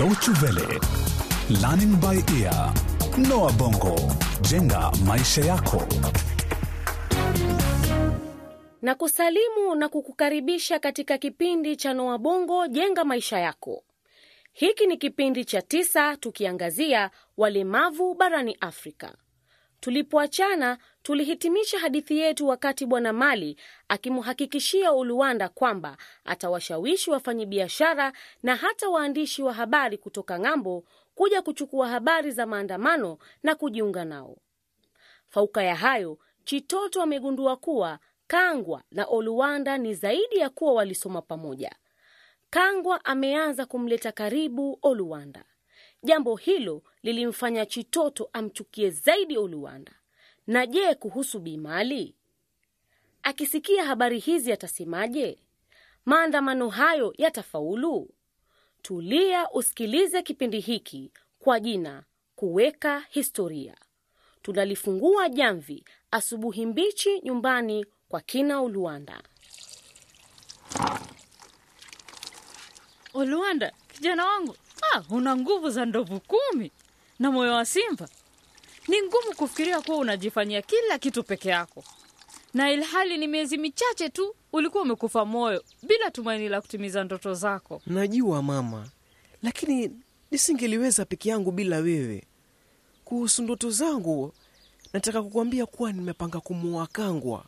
Deutsche Welle, Learning by Ear, Noah Bongo, jenga maisha yako. na kusalimu na kukukaribisha katika kipindi cha Noa Bongo jenga maisha yako. Hiki ni kipindi cha tisa tukiangazia walemavu barani Afrika. Tulipoachana tulihitimisha hadithi yetu wakati Bwana Mali akimhakikishia Uluanda kwamba atawashawishi wafanyabiashara na hata waandishi wa habari kutoka ng'ambo kuja kuchukua habari za maandamano na kujiunga nao. Fauka ya hayo, Chitoto amegundua kuwa Kangwa na Oluwanda ni zaidi ya kuwa walisoma pamoja. Kangwa ameanza kumleta karibu Oluwanda. Jambo hilo lilimfanya Chitoto amchukie zaidi Oluwanda. Na je, kuhusu Bimali? Akisikia habari hizi atasemaje? Maandamano hayo yatafaulu? Tulia usikilize kipindi hiki kwa jina Kuweka Historia. Tunalifungua jamvi asubuhi mbichi nyumbani kwa kina Oluwanda. Oluwanda, kijana wangu, ah, una nguvu za ndovu kumi na moyo wa simba. Ni ngumu kufikiria kuwa unajifanyia kila kitu peke yako, na ilhali ni miezi michache tu ulikuwa umekufa moyo bila tumaini la kutimiza ndoto zako. Najua mama, lakini nisingeliweza peke yangu bila wewe. Kuhusu ndoto zangu, nataka kukuambia kuwa nimepanga kumuoa Kangwa.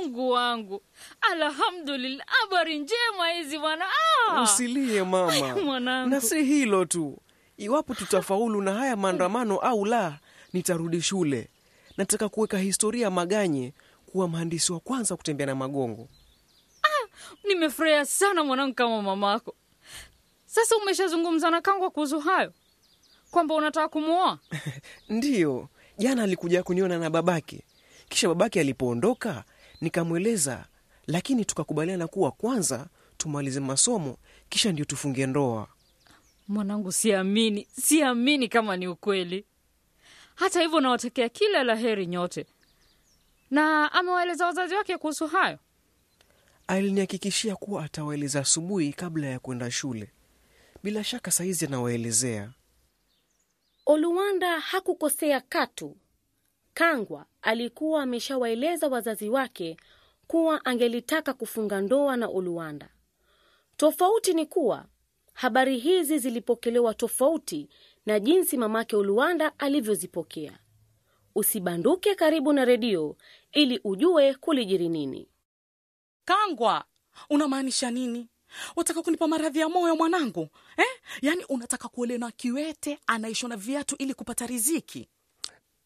Mungu wangu, alhamdulillah, habari njema hizi bwana. Ah! Usilie mama, Mwanangu. na si hilo tu. Iwapo tutafaulu na haya maandamano au la, nitarudi shule. Nataka kuweka historia Maganye kuwa mhandisi wa kwanza kutembea na magongo. Nimefurahia sana mwanangu, kama mamako. Sasa umeshazungumza na Kangwa kuhusu hayo, kwamba unataka kumwoa? Ndiyo, jana alikuja kuniona na babake, kisha babake alipoondoka nikamweleza, lakini tukakubaliana kuwa kwanza tumalize masomo, kisha ndio tufunge ndoa. Mwanangu, siamini, siamini kama ni ukweli. Hata hivyo, nawatakia kila la heri nyote. Na amewaeleza wazazi wake kuhusu hayo? Alinihakikishia kuwa atawaeleza asubuhi kabla ya kwenda shule. Bila shaka saizi anawaelezea. Oluwanda hakukosea katu. Kangwa alikuwa ameshawaeleza wazazi wake kuwa angelitaka kufunga ndoa na Oluwanda. Tofauti ni kuwa habari hizi zilipokelewa tofauti na jinsi mamake Oluwanda alivyozipokea. Usibanduke karibu na redio ili ujue kulijiri nini. Kangwa, unamaanisha nini? Unataka kunipa maradhi ya moyo mwanangu eh? Yaani unataka kuolewa na kiwete anaishona viatu ili kupata riziki?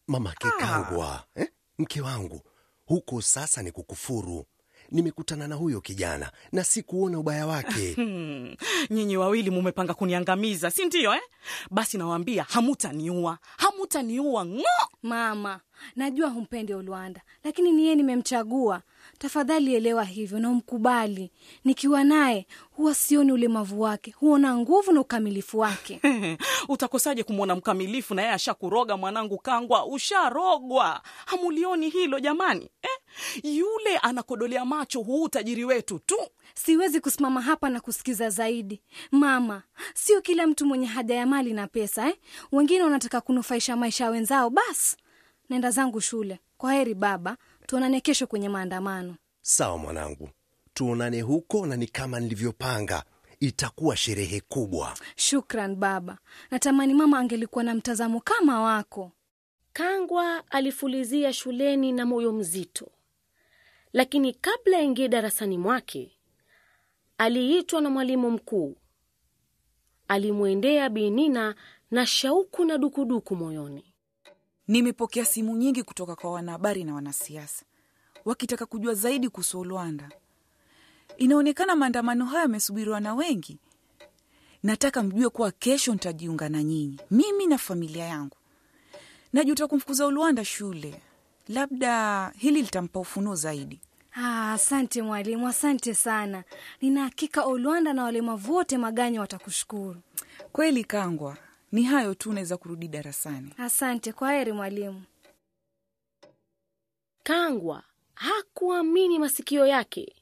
Mama Kekangwa, eh? mke wangu, huko sasa ni kukufuru. Nimekutana na huyo kijana na sikuona ubaya wake. Nyinyi wawili mumepanga kuniangamiza, si ndio eh? Basi nawaambia hamutaniua, hamutaniua ng'o. Mama, najua humpendi Olwanda, lakini niye nimemchagua. Tafadhali elewa hivyo na umkubali. Nikiwa naye huwa sioni ulemavu wake, huona nguvu na ukamilifu wake. Utakosaje kumwona mkamilifu na yeye ashakuroga mwanangu Kangwa? Usharogwa, hamulioni hilo jamani eh? Yule anakodolea macho huu utajiri wetu tu. Siwezi kusimama hapa na kusikiza zaidi. Mama, sio kila mtu mwenye haja ya mali na pesa eh? Wengine wanataka kunufaisha maisha ya wenzao. Basi naenda zangu shule. Kwa heri baba, tuonane kesho kwenye maandamano. Sawa mwanangu, tuonane huko, na ni kama nilivyopanga, itakuwa sherehe kubwa. Shukran baba, natamani mama angelikuwa na mtazamo kama wako. Kangwa alifulizia shuleni na moyo mzito, lakini kabla aingie darasani mwake aliitwa na mwalimu mkuu. Alimwendea Binina na shauku na dukuduku moyoni. Nimepokea simu nyingi kutoka kwa wanahabari na wanasiasa wakitaka kujua zaidi kuhusu Rwanda. Inaonekana maandamano haya yamesubiriwa na wengi. Nataka mjue kuwa kesho nitajiunga na nyinyi, mimi na familia yangu. Najuta kumfukuza Rwanda shule, labda hili litampa ufunuo zaidi. Ah, asante mwalimu, asante sana. Nina hakika Olwanda na walemavu wote Maganya watakushukuru. Kweli Kangwa, ni hayo tu, unaweza kurudi darasani. Asante, kwa heri mwalimu. Kangwa hakuamini masikio yake.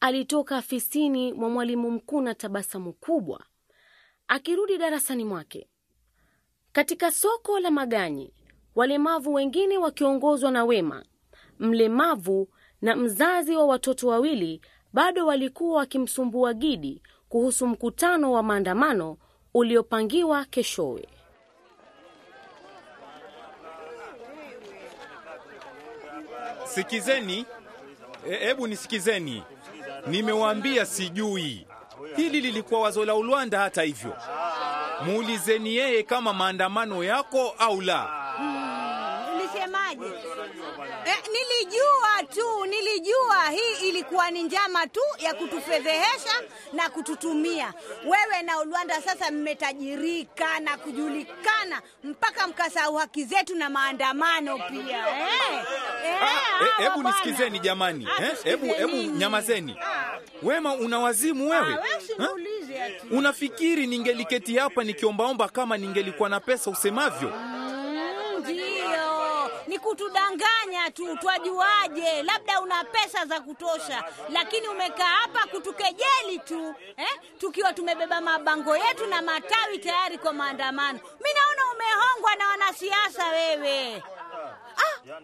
alitoka afisini mwa mwalimu mkuu na tabasamu kubwa, akirudi darasani mwake. Katika soko la Maganye, walemavu wengine wakiongozwa na Wema, mlemavu na mzazi wa watoto wawili, bado walikuwa wakimsumbua Gidi kuhusu mkutano wa maandamano uliopangiwa keshowe. Sikizeni, hebu nisikizeni, nimewaambia sijui. Hili lilikuwa wazo la Ulwanda. Hata hivyo, muulizeni yeye kama maandamano yako au la. Ulisemaje? Eh, nilijua tu, nilijua hii ilikuwa ni njama tu ya kutufedhehesha na kututumia. Wewe na Ulwanda sasa mmetajirika na kujulikana mpaka mkasahau haki zetu na maandamano pia. Eh, eh, Ah, hawa e- Hebu nisikizeni jamani, Ah, eh, hebu hebu nyamazeni. Ah. Wema, una wazimu Ah, wewe. Unafikiri ningeliketi hapa nikiombaomba kama ningelikuwa na pesa usemavyo? Ni kutudanganya tu, twajuaje? Labda una pesa za kutosha, lakini umekaa hapa kutukejeli tu eh? Tukiwa tumebeba mabango yetu na matawi tayari kwa maandamano. Mi naona umehongwa na wanasiasa wewe. Ah,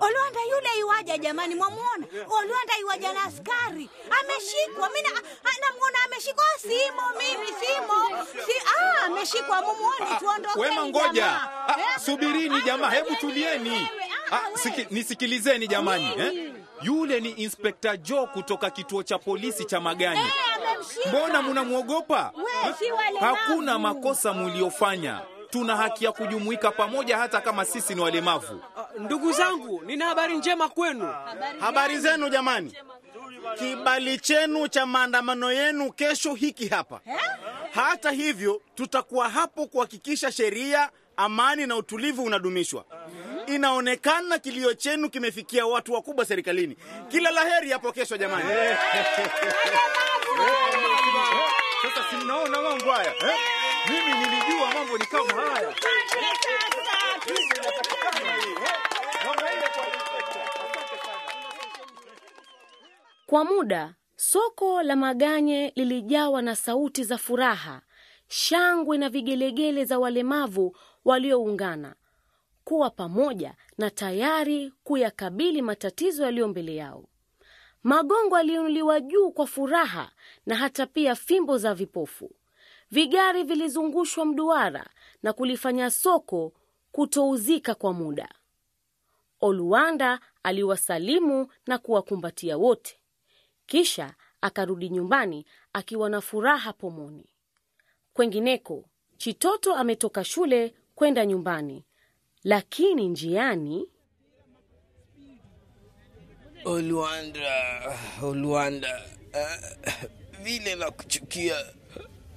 Olwanda yule iwaja jamani, mwamuona? Olwanda iwaja na askari ameshikwa. Mimi na- ah, namwona ameshikwa, simo mimi, simo si, ah, ameshikwa. Mumuone, tuondoke. Wema, ngoja. Ah, subirini jamaa, hebu tulieni. Ah, nisikilizeni jamani eh? Yule ni Inspekta Joe kutoka kituo cha polisi cha Maganye. Mbona munamwogopa? We, si walemavu. Hakuna makosa muliofanya. Tuna haki ya kujumuika pamoja hata kama sisi ni walemavu. Ndugu zangu, nina habari njema kwenu. Habari zenu jamani. Kibali chenu cha maandamano yenu kesho hiki hapa. Hata hivyo, tutakuwa hapo kuhakikisha sheria, amani na utulivu unadumishwa. Inaonekana kilio chenu kimefikia watu wakubwa serikalini. Kila la heri hapo kesho jamani. Sasa si mnaona mambo haya eh? Mimi nilijua mambo ni kama haya. Kwa muda soko la Maganye lilijawa na sauti za furaha, shangwe na vigelegele za walemavu walioungana kuwa pamoja na tayari kuyakabili matatizo yaliyo mbele yao. Magongo yaliinuliwa juu kwa furaha na hata pia fimbo za vipofu. Vigari vilizungushwa mduara na kulifanya soko kutouzika kwa muda. Oluwanda aliwasalimu na kuwakumbatia wote, kisha akarudi nyumbani akiwa na furaha pomoni. Kwengineko, Chitoto ametoka shule kwenda nyumbani, lakini njiani Olwanda, Olwanda, uh, vile na kuchukia.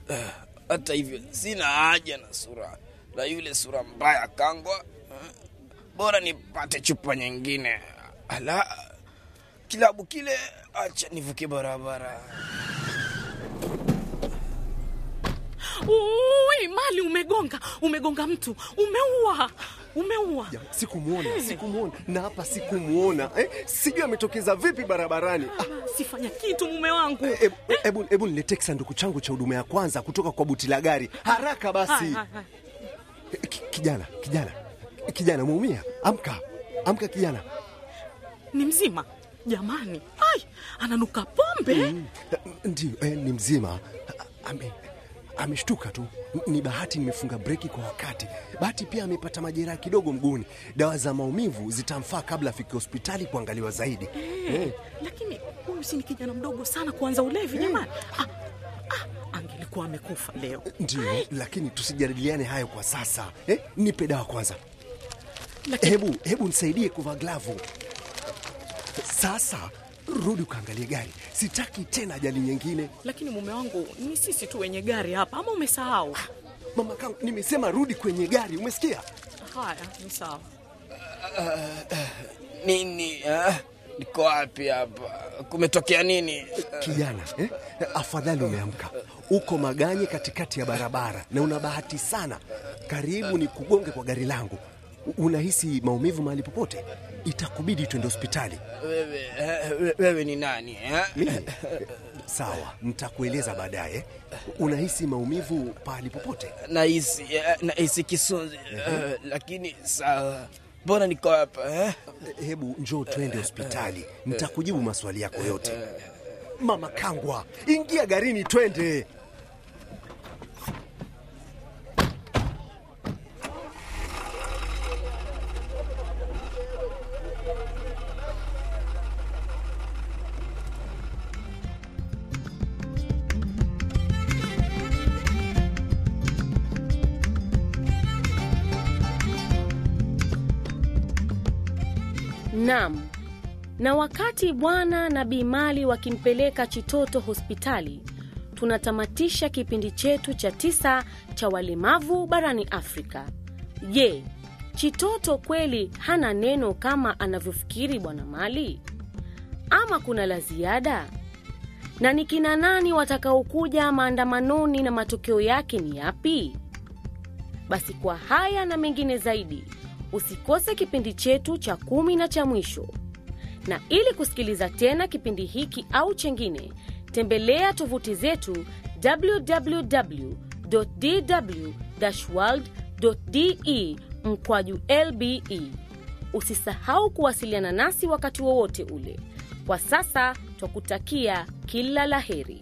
Hata hivyo sina haja na sura na yule sura mbaya Kangwa. Uh, bora nipate chupa nyingine. Ala, kilabu kile, acha nivuke barabara. Ui, mali umegonga, umegonga mtu, umeua, umeua. Sikumwona, sikumwona na hapa sikumwona eh? Sijui ametokeza vipi barabarani. Ah, Sifanya kitu mume wangu. Hebu eh, eh, hebu niletee kisanduku changu cha huduma ya kwanza kutoka kwa buti la gari haraka basi. Hai, hai, hai. Kijana, kijana, kijana, umeumia? Amka, amka kijana. Ni mzima jamani? Ai, ananuka pombe. Ndio, eh, ni mzima. Ame, ameshtuka tu. Ni bahati nimefunga breki kwa wakati. Bahati pia amepata majeraha kidogo mguuni. Dawa za maumivu zitamfaa kabla afike hospitali kuangaliwa zaidi. Eh, lakini huyu si ni kijana mdogo sana kuanza ulevi jamani? Ah, ah, angelikuwa amekufa leo. Ndio, lakini tusijadiliane hayo kwa sasa. Eh, nipe dawa kwanza. Lakini Hebu hebu nisaidie kuvaa glavu. Sasa rudi ukaangalie gari. Sitaki tena ajali nyingine. lakini mume wangu, ni sisi tu wenye gari hapa, ama umesahau? Mama kangu, nimesema rudi kwenye gari, umesikia? Haya, ni sawa. Nini? ah? Niko wapi hapa? Kumetokea nini? Kijana eh? Afadhali umeamka. Uko Maganye katikati ya barabara na una bahati sana. Karibu ni kugonge kwa gari langu. Unahisi maumivu mahali popote, itakubidi twende hospitali. Wewe, eh, wewe ni nani eh? Mimi sawa, nitakueleza baadaye. Unahisi maumivu pahali popote? Nahisi eh, nahisi kisunzi eh, lakini sawa, mbona niko hapa eh? Hebu njoo twende hospitali, nitakujibu maswali yako yote. Mama Kangwa, ingia garini, twende. Naam. Na wakati Bwana na Bi Mali wakimpeleka Chitoto hospitali, tunatamatisha kipindi chetu cha tisa cha walemavu barani Afrika. Je, Chitoto kweli hana neno kama anavyofikiri Bwana Mali? Ama kuna la ziada? Na ni kina nani watakaokuja maandamanoni na matokeo yake ni yapi? Basi kwa haya na mengine zaidi, usikose kipindi chetu cha kumi na cha mwisho. Na ili kusikiliza tena kipindi hiki au chengine, tembelea tovuti zetu www.dw-world.de mkwaju lbe. Usisahau kuwasiliana nasi wakati wowote ule. Kwa sasa twakutakia kila la heri.